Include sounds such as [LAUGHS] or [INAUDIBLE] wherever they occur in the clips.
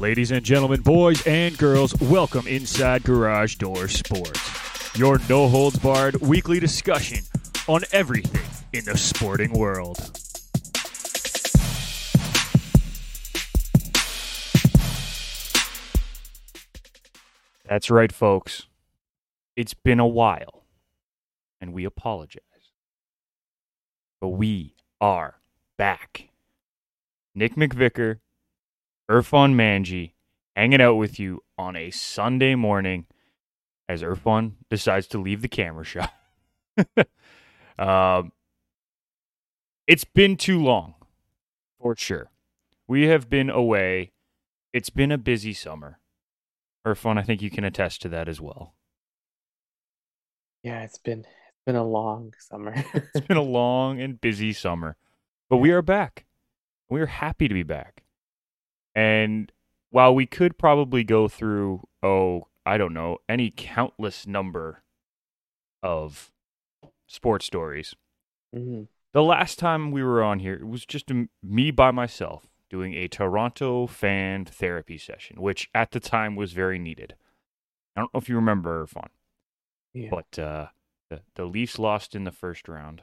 Ladies and gentlemen, boys and girls, welcome inside Garage Door Sports, your no holds barred weekly discussion on everything in the sporting world. That's right, folks. It's been a while, and we apologize. But we are back. Nick McVicker, Irfan Manji, hanging out with you on a Sunday morning as Irfan decides to leave the camera shot. [LAUGHS] um, it's been too long, for sure. We have been away. It's been a busy summer. Irfan, I think you can attest to that as well. Yeah, it's been it's been a long summer. [LAUGHS] It's been a long and busy summer, but we are back. We are happy to be back. And while we could probably go through, oh, I don't know, any countless number of sports stories, Mhm. the last time we were on here, it was just me by myself doing a Toronto fan therapy session, which at the time was very needed. I don't know if you remember, Irfan. Yeah. But uh, the the Leafs lost in the first round.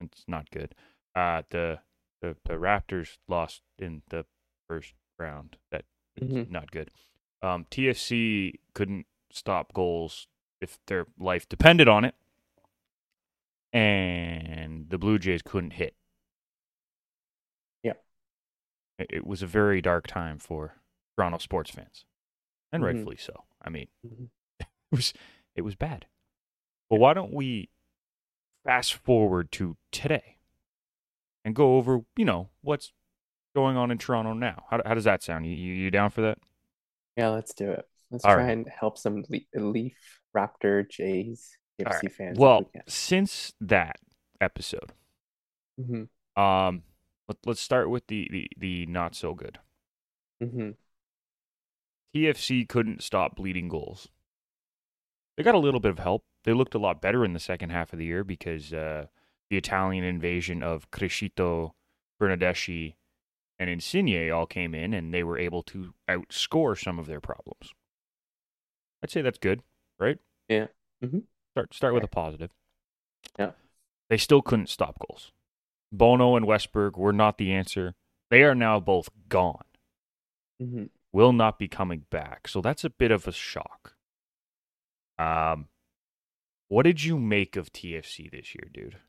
It's not good. Uh, the the the Raptors lost in the first round. That is Mhm. not good. Um, TFC couldn't stop goals if their life depended on it, and the Blue Jays couldn't hit. Yeah. It, it was a very dark time for Toronto sports fans, and Mhm. rightfully so. I mean, Mhm. [LAUGHS] it was it was bad. Well, why don't we fast forward to today and go over, you know, what's going on in Toronto now? How, how does that sound? You, you you down for that? Yeah, let's do it. Let's All try right. and help some Le- Leaf, Raptor, Jays, TFC right. fans. Well, since that episode, hmm um, let, let's start with the, the the not so good. hmm TFC couldn't stop bleeding goals. They got a little bit of help. They looked a lot better in the second half of the year because uh, the Italian invasion of Criscito, Bernadeschi, and Insigne all came in and they were able to outscore some of their problems. I'd say that's good, right? Yeah. Mhm. Start start with a positive. Yeah. They still couldn't stop goals. Bono and Westberg were not the answer. They are now both gone hmm will not be coming back. So that's a bit of a shock. Um, what did you make of TFC this year, dude?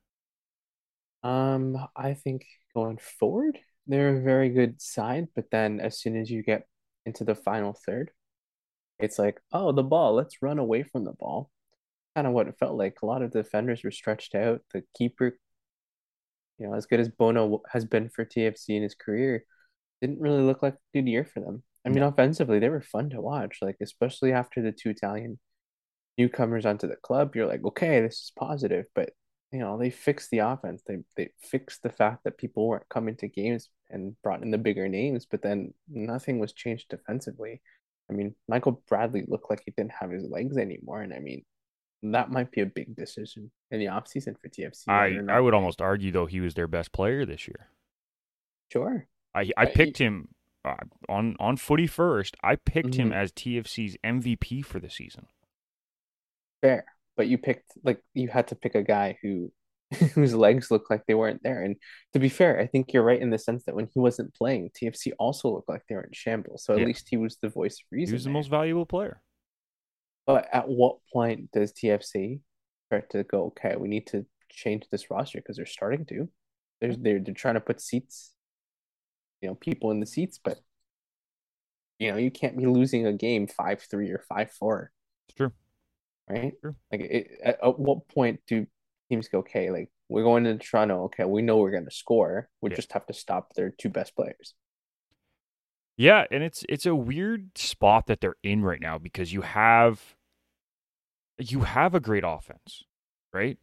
Um, I think going forward, they're a very good side, but then as soon as you get into the final third, it's like, oh, the ball, let's run away from the ball. Kind of what it felt like. A lot of defenders were stretched out. The keeper, you know, as good as Bono has been for TFC in his career, didn't really look like a good year for them. I mean, offensively, they were fun to watch, like especially after the two Italian newcomers onto the club. You're like, okay, this is positive, but you know, they fixed the offense. They they fixed the fact that people weren't coming to games and brought in the bigger names, but then nothing was changed defensively. I mean, Michael Bradley looked like he didn't have his legs anymore, and I mean, that might be a big decision in the offseason for TFC. I I would almost argue though he was their best player this year. sure. I I picked him uh, on on Footy First. I picked him Mhm. as TFC's MVP for the season. Fair, but you picked like you had to pick a guy who [LAUGHS] whose legs looked like they weren't there. And to be fair, I think you're right in the sense that when he wasn't playing, TFC also looked like they were in shambles. So at Yeah. least he was the voice of reason. He was the most valuable player. But at what point does TFC start to go, okay, we need to change this roster because they're starting to. There's they're they're trying to put seats, you know, people in the seats, but you know, you can't be losing a game five three or five four. It's true. right? True. Like, it, at, at what point do teams go, okay, like we're going to Toronto, okay, we know we're going to score, we Yeah. just have to stop their two best players. Yeah, and it's it's a weird spot that they're in right now because you have you have a great offense, right?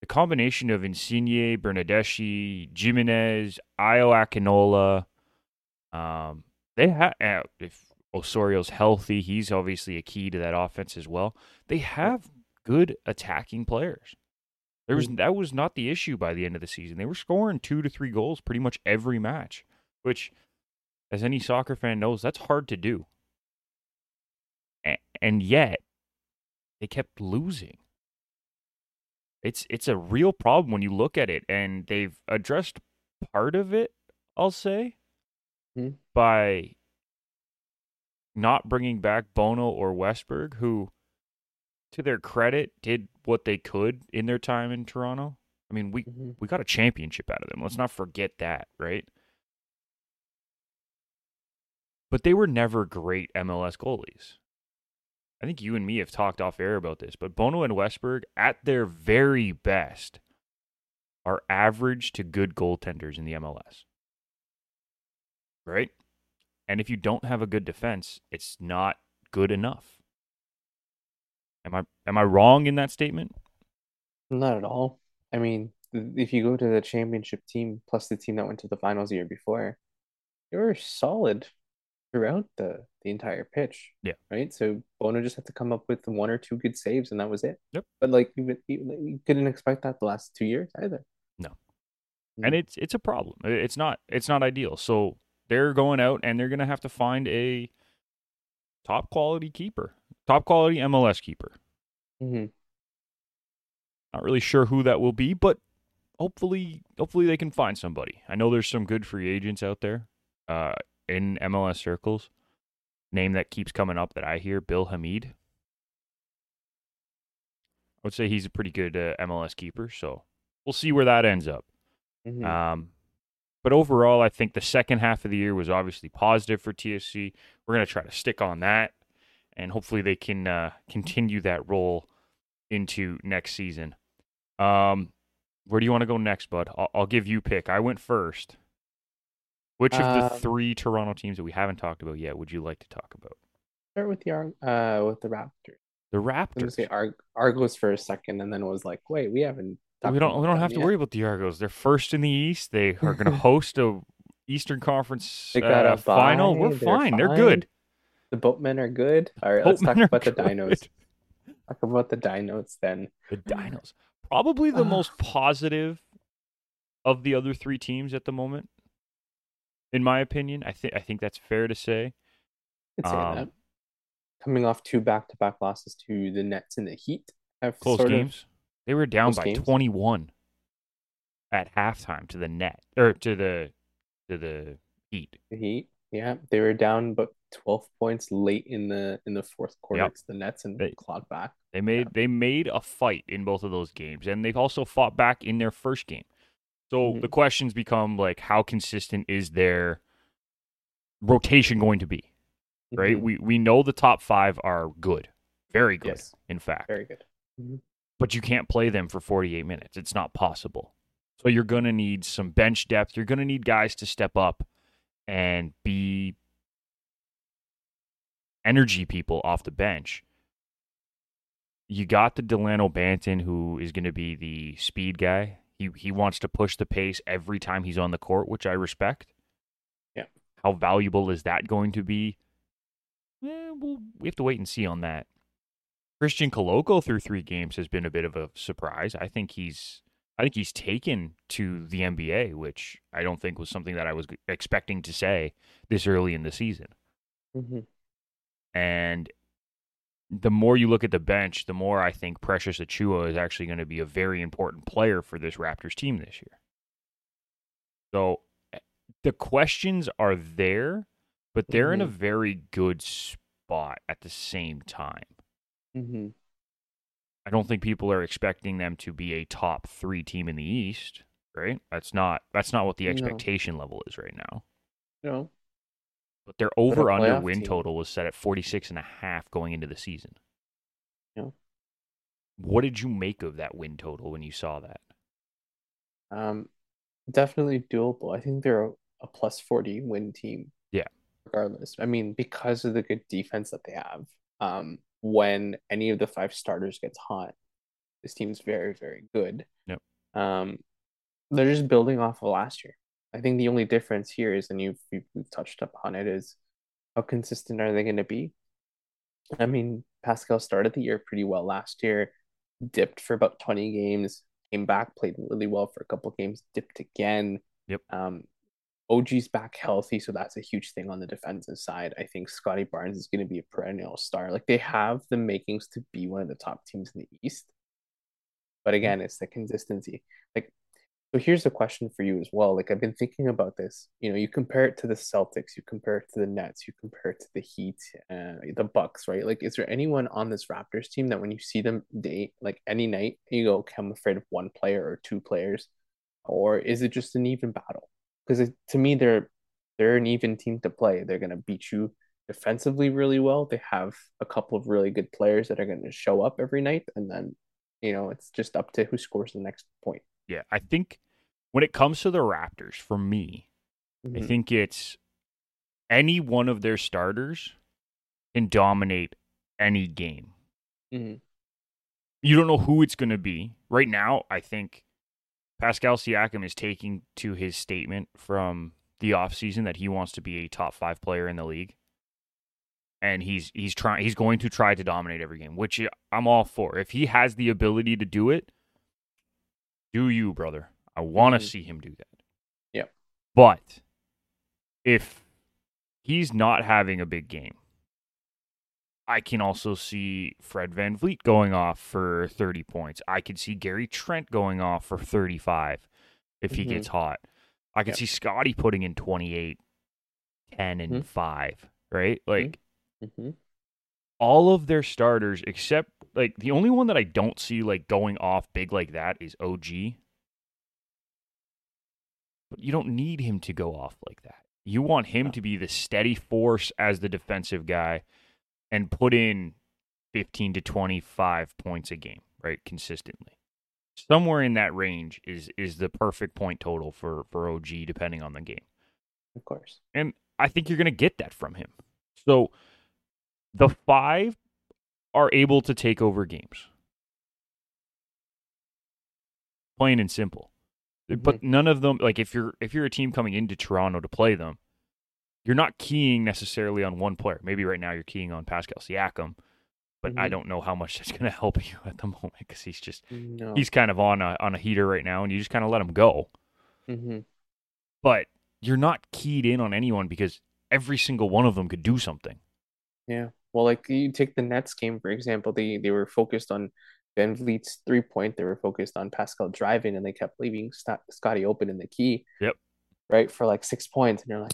The combination of Insigne, Bernadeschi, Jimenez, Ayo Akinola, um, they have if Osorio's healthy, he's obviously a key to that offense as well. They have good attacking players. There was that was not the issue by the end of the season. They were scoring two to three goals pretty much every match, which as any soccer fan knows, that's hard to do. And yet, they kept losing. It's it's a real problem when you look at it, and they've addressed part of it. I'll say Hmm. by not bringing back Bono or Westberg, who, to their credit, did what they could in their time in Toronto. I mean, we hmm we got a championship out of them. Let's not forget that, right? But they were never great MLS goalies. I think you and me have talked off air about this, but Bono and Westberg, at their very best, are average to good goaltenders in the MLS. Right? And if you don't have a good defense, it's not good enough. Am I am I wrong in that statement? Not at all. I mean, if you go to the championship team plus the team that went to the finals the year before, they were solid throughout the the entire pitch. Yeah. Right. So Bono just had to come up with one or two good saves, and that was it. Yep. But like you, you, you couldn't expect that the last two years either. No. Mm-hmm. And it's it's a problem. It's not it's not ideal. So they're going out and they're going to have to find a top quality keeper, top quality MLS keeper. hmm Not really sure who that will be, but hopefully hopefully they can find somebody. I know there's some good free agents out there uh, in MLS circles. Name that keeps coming up that I hear, Bill Hamid. I would say he's a pretty good uh, MLS keeper, so we'll see where that ends up. hmm Um, but overall, I think the second half of the year was obviously positive for TFC. We're going to try to stick on that, and hopefully they can uh, continue that role into next season. Um, where do you want to go next, bud? I'll, I'll give you pick. I went first. Which of the Um, three Toronto teams that we haven't talked about yet would you like to talk about? Start with the uh with the Raptors. The Raptors. I'm gonna say Ar- Argos for a second, and then was like, wait, we haven't. We don't. We don't have to yet. worry about the Argos. They're first in the East. They are going [LAUGHS] to host a Eastern Conference They got uh, a final. We're they're fine. They're good. The boatmen are good. All right, let's talk about the dinos. Talk about the dinos then. The Dinos. Probably the most positive of the other three teams at the moment. In my opinion, I think I think that's fair to say. I'd say Um, that. Coming off two back-to-back losses to the Nets and the Heat, have Close sort of games. They were down Close by games. 21 at halftime to the net or to the to the Heat. the Heat. Yeah, they were down but 12 points late in the in the fourth quarter Yep. to the Nets and They- clawed back. They made they made a fight in both of those games, and they've also fought back in their first game. So Mhm. the questions become like, how consistent is their rotation going to be? Right? Mhm. We we know the top five are good, very good, Yes, in fact. very good. But you can't play them for 48 minutes. It's not possible. So you're gonna need some bench depth. You're gonna need guys to step up and be energy people off the bench. You got the Delano Banton, who is going to be the speed guy. He he wants to push the pace every time he's on the court, which I respect. Yeah. How valuable is that going to be? Eh, well, we have to wait and see on that. Christian Koloko through three games has been a bit of a surprise. I think he's I think he's taken to the NBA, which I don't think was something that I was expecting to say this early in the season. hmm And the more you look at the bench, the more I think Precious Achiuwa is actually going to be a very important player for this Raptors team this year. So eh, the questions are there, but they're in a Mhm. very good spot at the same time. Hmm I don't think people are expecting them to be a top three team in the East, right? That's not that's not what the No. expectation level is right now. Know, But their over under win team. total was set at 46 and a half going into the season. Yeah. What did you make of that win total when you saw that? um, definitely doable. I think they're a, a plus 40 win team. Yeah. Regardless. I mean, because of the good defense that they have, um, when any of the five starters gets hot, this team's very, very good. Yep. Um, they're just building off of last year. I think the only difference here is, and you've, you've touched upon it, is how consistent are they going to be? I mean, Pascal started the year pretty well last year, dipped for about 20 games, came back, played really well for a couple games, dipped again. Yep. Um, OG's back healthy, so that's a huge thing on the defensive side. I think Scottie Barnes is going to be a perennial star. Like they have the makings to be one of the top teams in the East. But again, it's the consistency. Like so here's a question for you as well. Like I've been thinking about this. You know, you compare it to the Celtics, you compare it to the Nets, you compare it to the Heat, uh, the Bucks, right? Like, is there anyone on this Raptors team that when you see them date, like any night, you go, okay, I'm afraid of one player or two players, or is it just an even battle? Because to me, they're they're an even team to play. They're gonna beat you defensively really well. They have a couple of really good players that are gonna show up every night, and then you know it's just up to who scores the next point. Yeah, I think when it comes to the Raptors, for me, mm-hmm. I think it's any one of their starters can dominate any game. Mm-hmm. You don't know who it's going to be. Right now, I think Pascal Siakam is taking to his statement from the offseason that he wants to be a top five player in the league. And he's he's trying he's going to try to dominate every game, which I'm all for. If he has the ability to do it, do you, brother? I want to mm-hmm. see him do that. Yeah. But if he's not having a big game, I can also see Fred VanVleet going off for 30 points. I could see Gary Trent going off for 35 if he mm-hmm. gets hot. I could yep. see Scotty putting in 28, 10, and mm-hmm. 5, right? Mm-hmm. Like, mm-hmm. all of their starters, except, like, the only one that I don't see, like, going off big like that is OG. But you don't need him to go off like that. You want him to be the steady force as the defensive guy and put in 15 to 25 points a game, right? Consistently. Somewhere in that range is is the perfect point total for for OG depending on the game. Of course. And I think you're going to get that from him. So the 5 are able to take over games. Plain and simple. Mm-hmm. But none of them like if you're if you're a team coming into Toronto to play them, you're not keying necessarily on one player. Maybe right now you're keying on Pascal Siakam, but mm-hmm. I don't know how much [LAUGHS] that's going to help you at the moment because he's just no. he's kind of on a on a heater right now, and you just kind of let him go. Mm-hmm. But you're not keyed in on anyone because every single one of them could do something. Yeah. Well, like you take the Nets game for example, they they were focused on VanVleet's three point, they were focused on Pascal driving, and they kept leaving Scotty open in the key. Yep. Right for like six points, and you're like,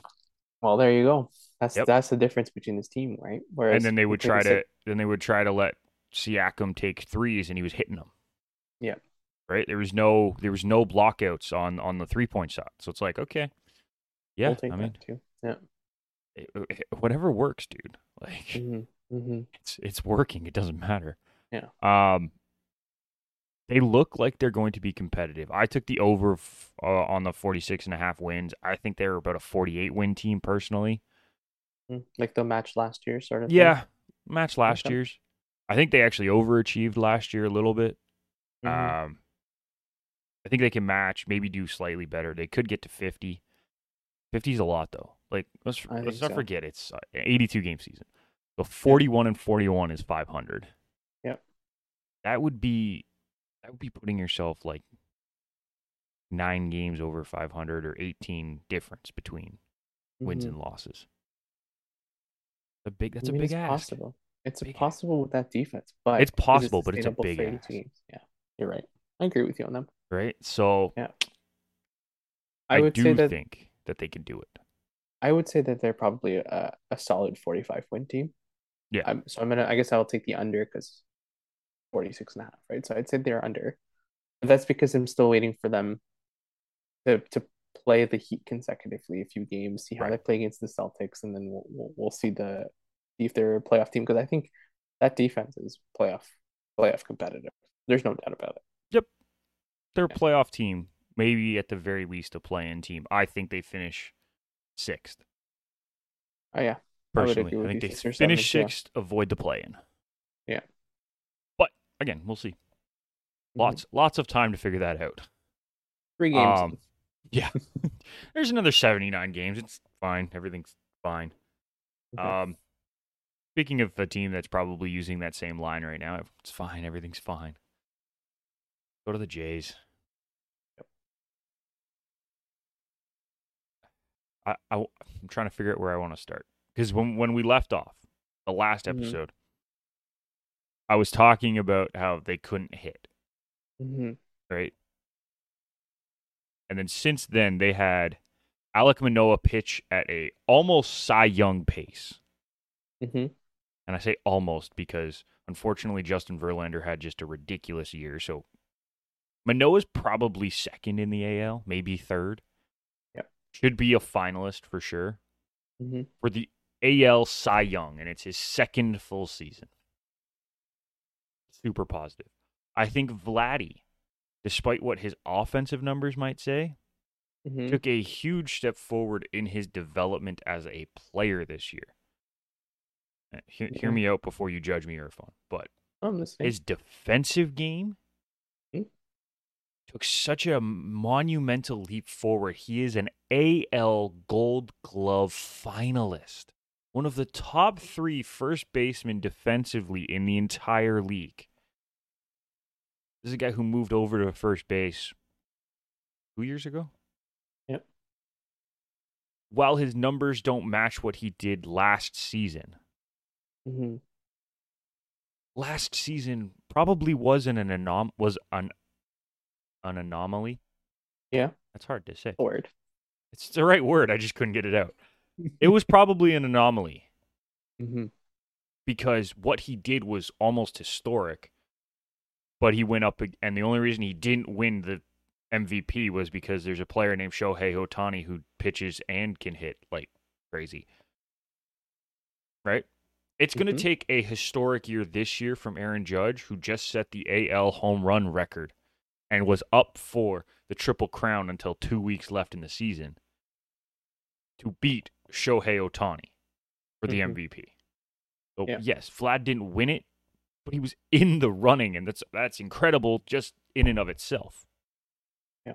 well, there you go. That's yep. that's the difference between this team, right? Whereas and then they would try to then they would try to let Siakam take threes, and he was hitting them. Yeah. Right. There was no there was no blockouts on on the three point shot, so it's like okay, yeah. We'll I mean, too. yeah. It, it, whatever works, dude. [LAUGHS] Like mm-hmm. Mm-hmm. it's it's working. It doesn't matter. Yeah. Um, they look like they're going to be competitive. I took the over f- uh, on the 46 and a half wins. I think they're about a 48 win team personally. Hmm, like the match last year, sort of. Yeah, thing. match last okay. year's. I think they actually overachieved last year a little bit. Mm-hmm. Um, I think they can match, maybe do slightly better. They could get to 50. 50 is a lot though. Like let's let's not so. forget it's 82 game season. So 41 yeah. and 41 is 500. Yep. That would be that would be putting yourself like nine games over 500 or 18 difference between mm-hmm. wins and losses. A big that's I mean, a big it's ask. possible. It's big possible with that defense, but it's possible, but it's a big ask. Teams. Yeah, you're right. I agree with you on them. Right. So yeah, I, I would do that, think that they can do it. I would say that they're probably a, a solid 45 win team. Yeah. Um, so I'm gonna. I guess I'll take the under because 46 and a half, right? So I'd say they're under. But that's because I'm still waiting for them to to play the Heat consecutively a few games, see how right. they play against the Celtics, and then we'll we'll, we'll see the see if they're a playoff team because I think that defense is playoff playoff competitive. There's no doubt about it. Yep, they're yeah. a playoff team, maybe at the very least a play-in team. I think they finish sixth. Oh yeah, personally, I, I think they finish sixth. yeah. avoid the play-in. Again, we'll see. Mm-hmm. Lots mm-hmm. lots of time to figure that out. Three games. Um, yeah. [LAUGHS] There's another 79 games. It's fine. Everything's fine. Okay. Um speaking of a team that's probably using that same line right now, it's fine. Everything's fine. Go to the Jays. I, I I'm trying to figure out where I want to start because when when we left off the last Mhm. episode, I was talking about how they couldn't hit, hmm right? And then since then they had Alek Manoah pitch at a almost Cy Young pace. hmm And I say almost because unfortunately Justin Verlander had just a ridiculous year. So Manoah's probably second in the AL, maybe third. Yep. Should be a finalist for sure hmm for the AL Cy Young, and it's his second full season. Super positive. I think Vladdy, despite what his offensive numbers might say, hmm took a huge step forward in his development as a player this year. Uh, Hear, hear me out before you judge me, Irfan. But his defensive game Hmm. took such a monumental leap forward. He is an AL Gold Glove finalist, one of the top three first basemen defensively in the entire league. This is a guy who moved over to first base two years ago. Yep. While his numbers don't match what he did last season, mm-hmm. last season probably wasn't an anom- was an an anomaly. Yeah. That's hard to say. Word. It's the right word. I just couldn't get it out. [LAUGHS] It was probably an anomaly mm-hmm. because what he did was almost historic. But he went up, and the only reason he didn't win the MVP was because there's a player named Shohei Ohtani who pitches and can hit like crazy. Right? It's going to Mhm. take a historic year this year from Aaron Judge, who just set the AL home run record and was up for the Triple Crown until two weeks left in the season, to beat Shohei Ohtani for the Mhm. MVP. So Yeah. yes, Vlad didn't win it, but he was in the running, and that's that's incredible just in and of itself. Yeah.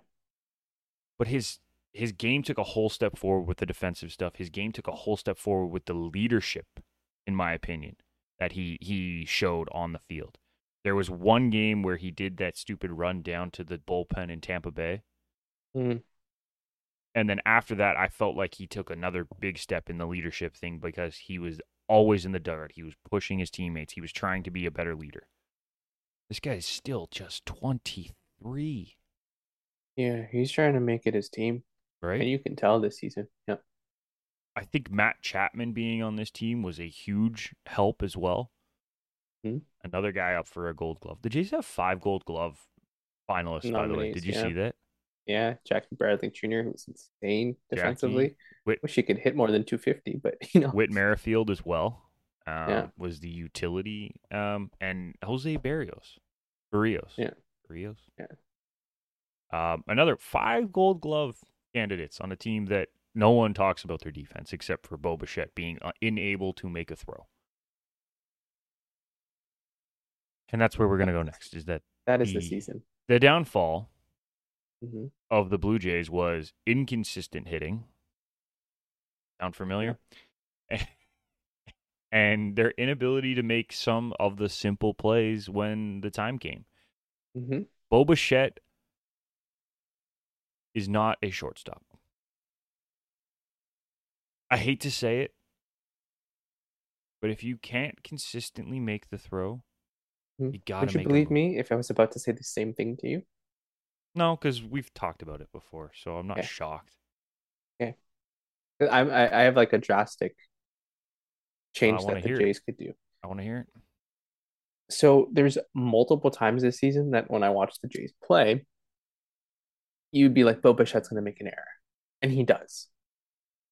But his his game took a whole step forward with the defensive stuff. His game took a whole step forward with the leadership, in my opinion, that he he showed on the field. There was one game where he did that stupid run down to the bullpen in Tampa Bay. Mm. And then after that, I felt like he took another big step in the leadership thing because he was always in the dirt. He was pushing his teammates. He was trying to be a better leader. This guy is still just 23, Yeah, he's trying to make it his team, right? and you can tell this season. Yeah. I think Matt Chapman being on this team was a huge help as well. Hmm. Another guy up for a gold glove. The Jays have five gold glove finalists, by the way. Did you yeah. see that? Yeah, Jackie Bradley Jr. who was insane defensively. Whit- Wish he could hit more than 250, but [LAUGHS] you know. Whit Merrifield as well. Um, Yeah. Was the utility. Um, and Jose Berrios. Berrios. Yeah. Berrios. Yeah. Um, another five gold glove candidates on a team that no one talks about their defense except for Bo Bichette being uh, unable to make a throw. And that's where we're going to go next is that That is the the- season. the downfall hmm of the Blue Jays was inconsistent hitting. Sound familiar? [LAUGHS] and their inability to make some of the simple plays when the time came. hmm Bo Bichette is not a shortstop. I hate to say it, but if you can't consistently make the throw, you gotta Would you believe me if I was about to say the same thing to you? No, because we've talked about it before, so I'm not Okay. shocked. I'm, I, I have like a drastic change that the hear it. Jays could do. I want to hear it. So there's multiple times this season that when I watch the Jays play, you'd be like, Bo Bichette's going to make an error. And he does.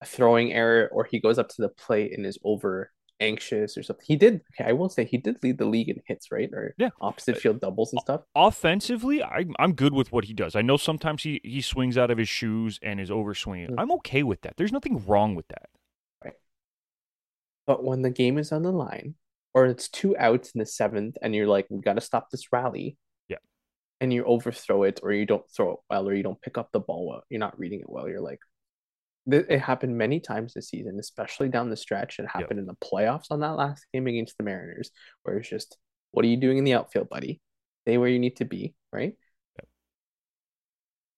A throwing error, or he goes up to the plate and is over anxious or something. He did, okay, I will say he did lead the league in hits, right? Or Yeah. opposite field doubles and stuff. Offensively, I'm I'm good with what he does. I know sometimes he he swings out of his shoes and is overswinging. Mm. I'm okay with that. There's nothing wrong with that. Right. But when the game is on the line, or it's two outs in the seventh, and you're like, we got to stop this rally. Yeah. And you overthrow it, or you don't throw it well, or you don't pick up the ball well, you're not reading it well. You're like, th- it happened many times this season, especially down the stretch. It happened in the playoffs on that last game against the Mariners, where it's just, what are you doing in the outfield, buddy? Stay where you need to be, right?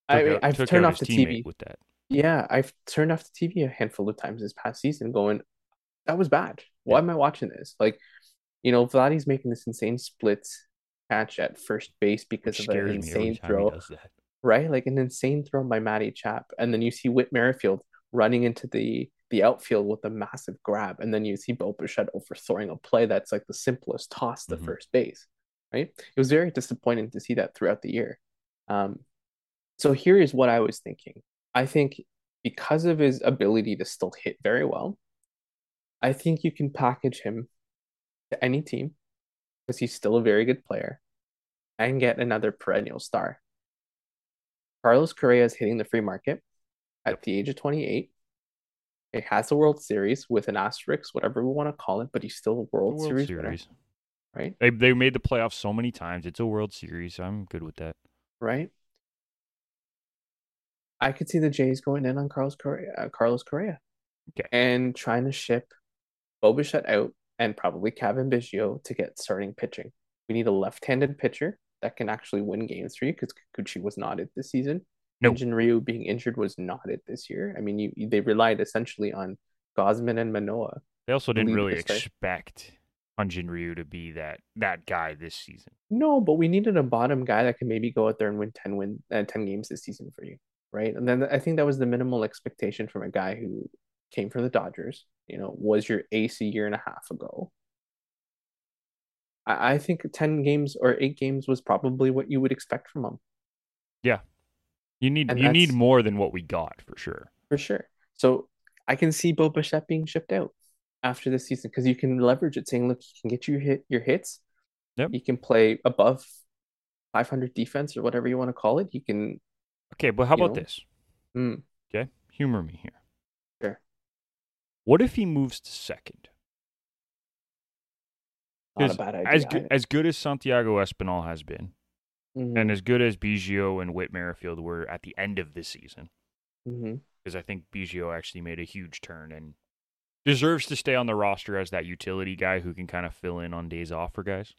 I, out, I've turned off the TV. with that. Yeah, I've turned off the TV a handful of times this past season, going, that was bad. Why Yeah. am I watching this? Like, you know, Vladdy's making this insane split catch at first base because Which of an scares me every insane throw, he does that. right? Like an insane throw by Matty Chap, and then you see Whit Merrifield running into the the outfield with a massive grab, and then you see Bo Bichette overthrowing a play that's like the simplest toss to Mhm. first base, right? It was very disappointing to see that throughout the year. Um, so here is what I was thinking. I think because of his ability to still hit very well, I think you can package him to any team because he's still a very good player and get another perennial star. Carlos Correa is hitting the free market at the age of 28. It has a World Series with an asterisk, whatever we want to call it, but he's still a World, World Series, Series. winner, right? They they made the playoffs so many times. It's a World Series. I'm good with that. Right. I could see the Jays going in on Carlos Correa, uh, Carlos Correa, Okay. and trying to ship Bo Bichette out and probably Cavan Biggio to get starting pitching. We need a left-handed pitcher that can actually win games for you because Kikuchi was not it this season. No. Hyun-jin Ryu being injured was not it this year. I mean, you they relied essentially on Gausman and Manoah. They also didn't really expect Hyun-jin Ryu to be that that guy this season. No, but we needed a bottom guy that can maybe go out there and win 10 win uh, 10 games this season for you, right? And then I think that was the minimal expectation from a guy who came from the Dodgers, you know, was your ace a year and a half ago. I, I think 10 games or 8 games was probably what you would expect from him, You need And you need more than what we got for sure. for sure. So I can see Bo Bichette being shipped out after this season because you can leverage it saying, look, you can get you hit your hits. Yep. You can play above 500 defense or whatever you want to call it. You can Okay, but how about know? this? Hmm. Okay, humor me here. Sure. What if he moves to second? not a bad idea. As good as good as Santiago Espinal has been, Mhm, and as good as Biggio and Whit Merrifield were at the end of the season, because I think Biggio actually made a huge turn and deserves to stay on the roster as that utility guy who can kind of fill in on days off for guys.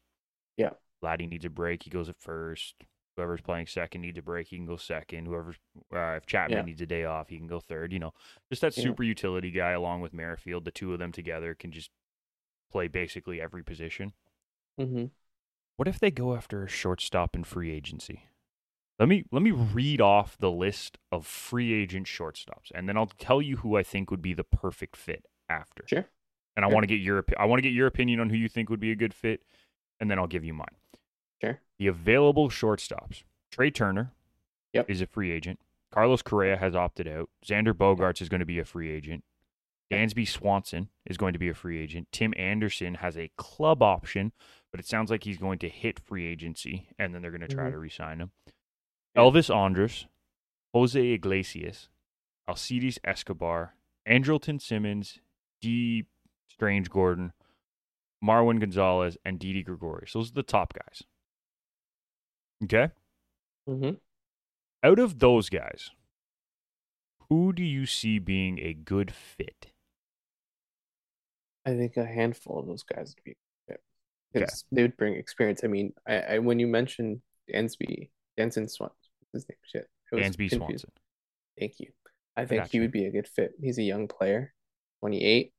Yeah. Laddie needs a break, he goes at first. Whoever's playing second needs a break, he can go second. Whoever, uh, if Chapman Yeah. needs a day off, he can go third. You know, just that Yeah. super utility guy along with Merrifield. The two of them together can just play basically every position. Mhm. What if they go after a shortstop in free agency? Let me let me read off the list of free agent shortstops, and then I'll tell you who I think would be the perfect fit after. Sure. And I Sure. want to get your I want to get your opinion on who you think would be a good fit, and then I'll give you mine. Sure. The available shortstops: Trea Turner, Yep. is a free agent. Carlos Correa has opted out. Xander Bogaerts is going to be a free agent. Dansby Swanson is going to be a free agent. Tim Anderson has a club option, but it sounds like he's going to hit free agency, and then they're going to try Mhm. to re-sign him. Yeah. Elvis Andrus, Jose Iglesias, Alcides Escobar, Andrelton Simmons, Dee Strange Gordon, Marwin Gonzalez, and Didi Gregorius. Those are the top guys. Okay? Mm-hmm. Out of those guys, who do you see being a good fit? I think a handful of those guys would be Okay. because they would bring experience. I mean, I, I when you mentioned Dansby, Danson Swan, what's his name? Shit. Dansby confused. Swanson. Thank you. I think got he would be a good fit. He's a young player, 28.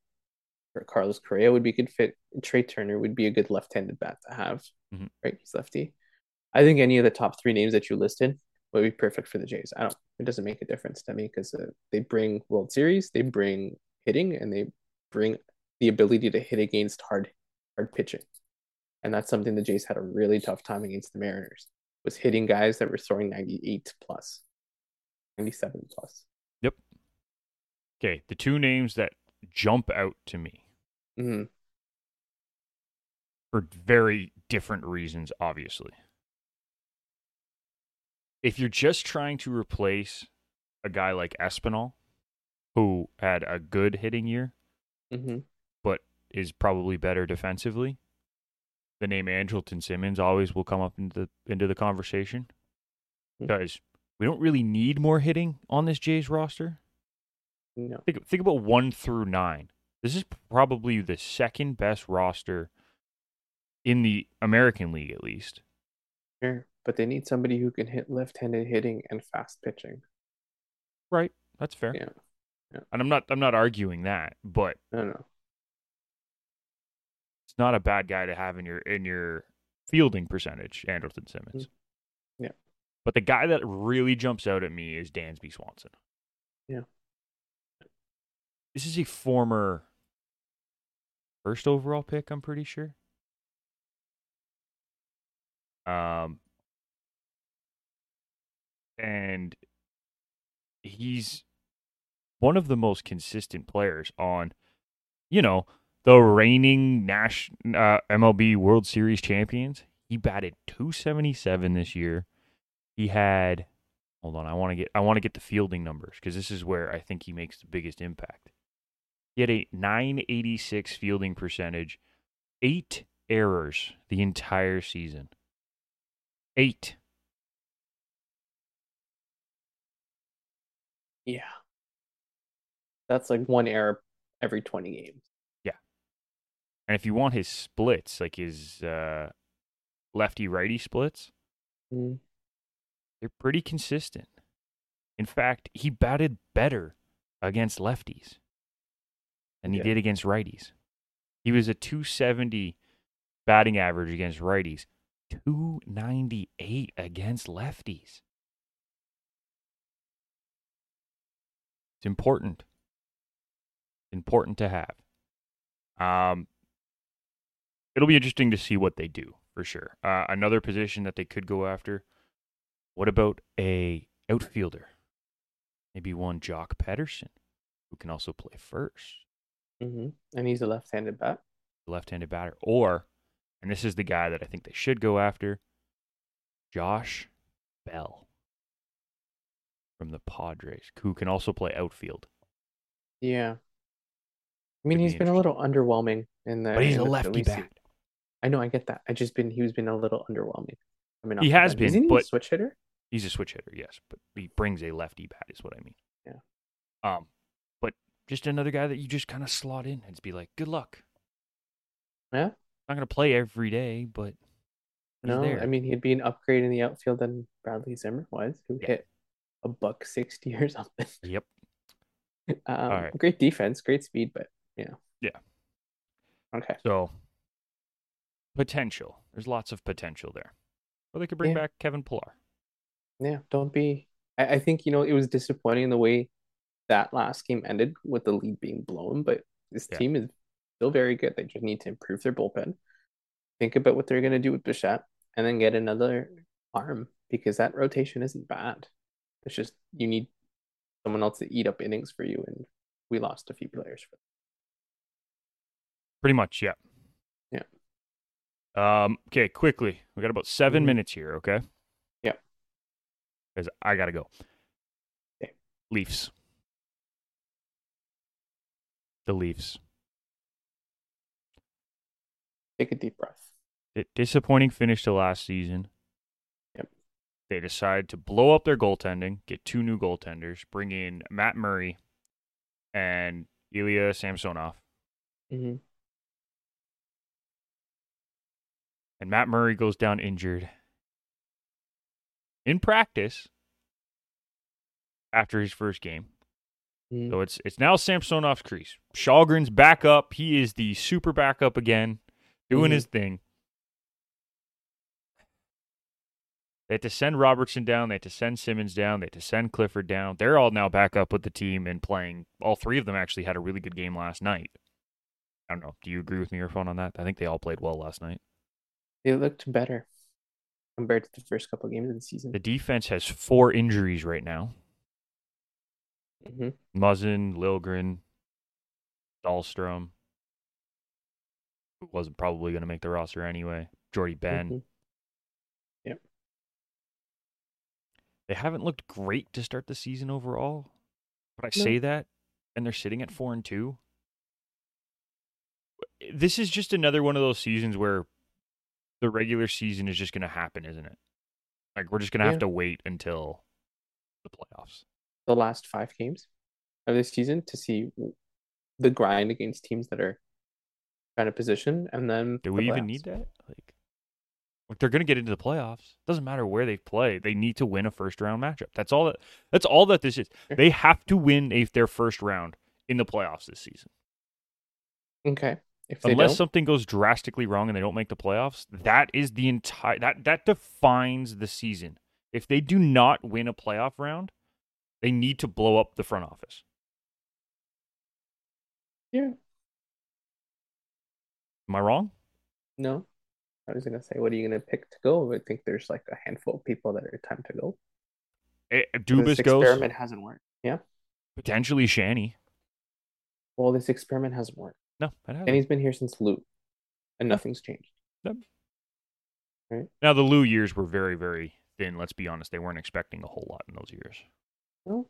For Carlos Correa would be a good fit. Trea Turner would be a good left-handed bat to have. Mhm. Right? He's lefty. I think any of the top three names that you listed would be perfect for the Jays. I don't. It doesn't make a difference to me because uh, they bring World Series, they bring hitting, and they bring the ability to hit against hard, hard pitching. And that's something the Jays had a really tough time against the Mariners. Was hitting guys that were throwing 98 plus, 97 plus. Yep. Okay, the two names that jump out to me hmm for very different reasons, obviously. If you're just trying to replace a guy like Espinal, who had a good hitting year, hmm but is probably better defensively, the name Andrelton Simmons always will come up into the, into the conversation hmm. because we don't really need more hitting on this Jays roster. No. Think, think about one through nine. This is probably the second best roster in the American League, at least. Sure. But they need somebody who can hit left-handed hitting and fast pitching. Right. That's fair. Yeah. Yeah. And I'm not I'm not arguing that, but No, no. It's not a bad guy to have in your in your fielding percentage, Andrelton Simmons. Mm. Yeah. But the guy that really jumps out at me is Dansby Swanson. Yeah. This is a former first overall pick, I'm pretty sure. Um and he's one of the most consistent players on, you know, the reigning Nash uh, MLB World Series champions. He batted 277 this year. He had hold on, I want to get I want to get the fielding numbers because this is where I think he makes the biggest impact. He had a 986 fielding percentage, eight errors the entire season. Eight. Yeah. That's like one error every 20 games. And if you want his splits, like his uh, lefty righty splits, Mm. they're pretty consistent. In fact, he batted better against lefties than he Yeah. did against righties. He was a 270 batting average against righties, 298 against lefties. It's important. Important to have. Um, it'll be interesting to see what they do for sure. Uh, another position that they could go after. What about a outfielder? Maybe one Joc Pederson, who can also play first, hmm And he's a left-handed bat. left-handed batter, or, and this is the guy that I think they should go after, Josh Bell from the Padres, who can also play outfield. Yeah. I mean, Could be he's been a little underwhelming in the. But he's a lefty bat. I know, I get that. I just been he was been a little underwhelming. I mean, He has been, Isn't he a switch hitter? He's a switch hitter, yes, but he brings a lefty bat, is what I mean. Yeah. Um, but just another guy that you just kind of slot in and just be like, good luck. Yeah. Not gonna play every day, but No, there. I mean he'd be an upgrade in the outfield than Bradley Zimmer was, who Yeah. hit a buck sixty [LAUGHS] or something. yep. [LAUGHS] Um, right. Great defense, great speed, but yeah. Yeah. Okay. So potential. There's lots of potential there. Or they could bring Yeah. back Kevin Pillar. Yeah, don't be. I, I think, you know, it was disappointing the way that last game ended with the lead being blown, but this Yeah. team is still very good. They just need to improve their bullpen. Think about what they're going to do with Bichette and then get another arm because that rotation isn't bad. It's just you need someone else to eat up innings for you, and we lost a few players for Pretty much. Yeah. Um, okay, quickly. We got about 7 Mhm. minutes here, okay? Yeah. Because I gotta go. Okay. Leafs. The Leafs. Take a deep breath. Di- disappointing finish to last season. Yep. They decide to blow up their goaltending, get two new goaltenders, bring in Matt Murray and Ilya Samsonov. Mm hmm And Matt Murray goes down injured in practice after his first game. Mhm. So it's it's now Samsonov's crease. Kallgren's back up. He is the super backup again, doing Mhm. his thing. They had to send Robertson down. They had to send Simmons down. They had to send Clifford down. They're all now back up with the team and playing. All three of them actually had a really good game last night. I don't know. Do you agree with me, Irfan, on that? I think they all played well last night. They looked better compared to the first couple of games of the season. The defense has four injuries right now. hmm Muzzin, Liljegren, Dahlstrom, wasn't probably going to make the roster anyway. Jordie Benn. Mhm. They haven't looked great to start the season overall, but I No. say that, and they're sitting at four and two. This is just another one of those seasons where the regular season is just going to happen, isn't it? Like we're just going to Yeah. have to wait until the playoffs. the last five games of this season to see the grind against teams that are trying to position, and then Do the we even need that? Like, Like they're going to get into the playoffs. Doesn't matter where they play. They need to win a first round matchup. That's all that. That's all that this is. They have to win a, their first round in the playoffs this season. Okay. Unless something goes drastically wrong and they don't make the playoffs, that is the entire that that defines the season. If they do not win a playoff round, they need to blow up the front office. yeah, Am I wrong? no. I was gonna say, what are you gonna pick to go? I think there's like a handful of people that are time to go. Eh, This Dubas goes experiment hasn't worked. Yeah. potentially Shanny. Well, this experiment hasn't worked. No, hasn't. And he's been here since Lou, and nothing's changed. Yep. Right. Now the Lou years were very very thin. Let's be honest; they weren't expecting a whole lot in those years. No,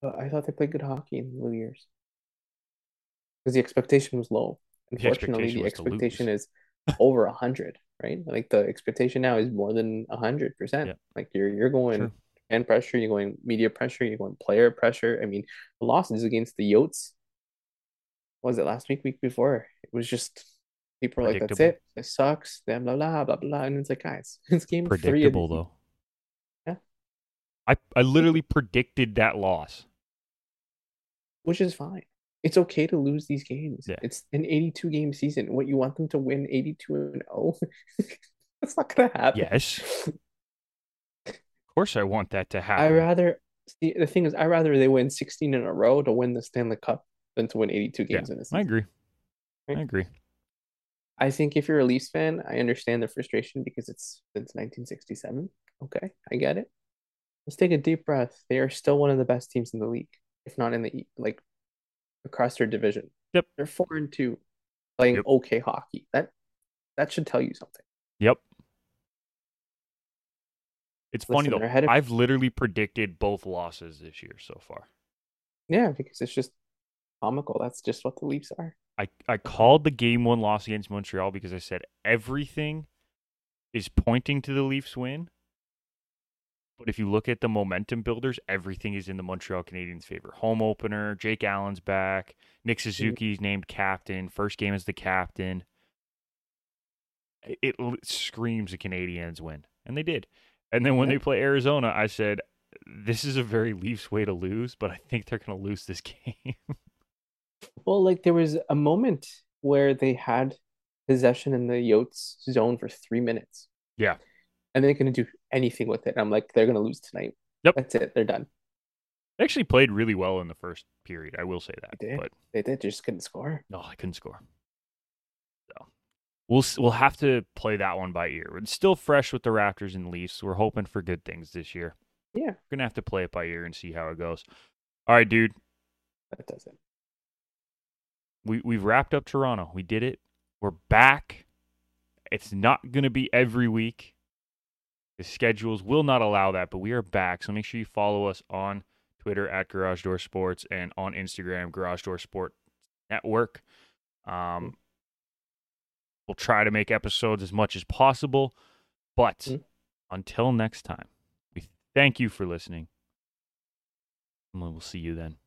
but I thought they played good hockey in the Lou years because the expectation was low. The Unfortunately, expectation the expectation is over a hundred, right? Like the expectation now is more than a hundred percent. Like you're you're going fan pressure, you're going media pressure, you're going player pressure. I mean, the losses against the Yotes. Was it last week, week before? It was just people were like, "That's it. It sucks." Blah blah blah blah blah. And it's like, guys, [LAUGHS] it's game three. Predictable season. though. Yeah. I I literally predicted that loss. which is fine. It's okay to lose these games. Yeah. It's an 82 game season. What you want them to win 82 and 0? [LAUGHS] That's not gonna happen. Yes. Of course, I want that to happen. I rather see the thing is I rather they win 16 in a row to win the Stanley Cup than to win 82 yeah, games in a I season. agree. I agree. I think if you're a Leafs fan, I understand the frustration because it's since 1967. Okay, I get it. Let's take a deep breath. They are still one of the best teams in the league, if not in the like across their division. Yep. They're four and two, playing Yep. okay hockey. That that should tell you something. Yep. It's funny though. of- I've literally predicted both losses this year so far. Yeah, because it's just comical. That's just what the Leafs are. I, I called the game one loss against Montreal because I said everything is pointing to the Leafs win. But if you look at the momentum builders, everything is in the Montreal Canadiens' favor. Home opener, Jake Allen's back, Nick Suzuki's named captain, first game as the captain. It, it screams the Canadiens win, and they did. And then when they play Arizona, I said, this is a very Leafs way to lose, but I think they're going to lose this [LAUGHS] game. Well, like there was a moment where they had possession in the Yotes zone for three minutes. Yeah. And they couldn't do anything with it. I'm like, they're gonna lose tonight. Yep. That's it. They're done. They actually played really well in the first period. I will say that. They did. But They did just couldn't score. no, I couldn't score. So we'll we'll have to play that one by ear. It's still fresh with the Raptors and Leafs. We're hoping for good things this year. Yeah, We're gonna have to play it by ear and see how it goes. All right, dude. that does it. We we've wrapped up Toronto. We did it. We're back. It's not gonna be every week. The schedules will not allow that, but we are back. So make sure you follow us on Twitter at Garage Door Sports and on Instagram, Garage Door Sport Network. Um, we'll try to make episodes as much as possible. But Mhm. until next time, we thank you for listening. And we will see you then.